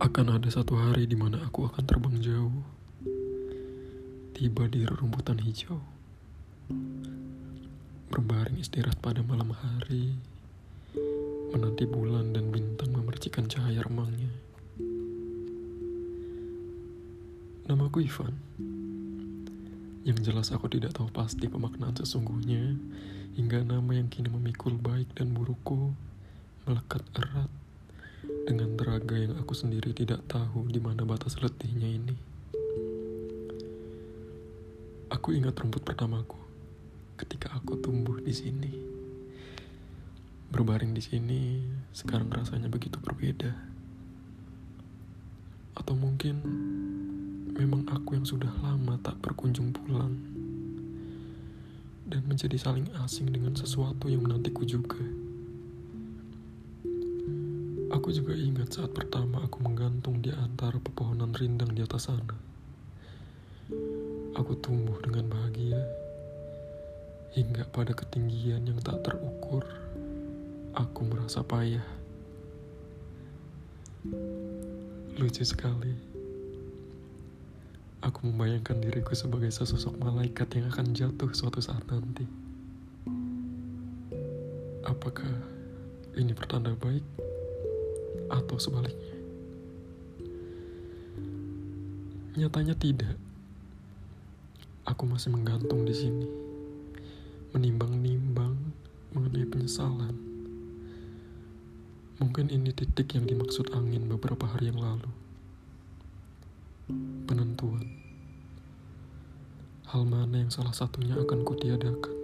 Akan ada satu hari di mana aku akan terbang jauh, tiba di rumputan hijau, berbaring istirahat pada malam hari, menanti bulan dan bintang memercikan cahaya remangnya. Namaku Ivan. Yang jelas aku tidak tahu pasti pemaknaan sesungguhnya, hingga nama yang kini memikul baik dan burukku melekat erat dengan teraga yang aku sendiri tidak tahu di mana batas letihnya ini. Aku ingat rumput pertamaku ketika aku tumbuh di sini. Berbaring di sini sekarang rasanya begitu berbeda. Atau mungkin memang aku yang sudah lama tak berkunjung pulang dan menjadi saling asing dengan sesuatu yang menantiku juga. Aku juga ingat saat pertama aku menggantung di antara pepohonan rindang di atas sana. Aku tumbuh dengan bahagia hingga pada ketinggian yang tak terukur, aku merasa payah. Lucu sekali. Aku membayangkan diriku sebagai sesosok malaikat yang akan jatuh suatu saat nanti. Apakah ini pertanda baik? Atau sebaliknya. Nyatanya tidak. Aku masih menggantung di sini, menimbang-nimbang mengenai penyesalan. Mungkin ini titik yang dimaksud angin beberapa hari yang lalu. Penentuan. Hal mana yang salah satunya akan kutiadakan.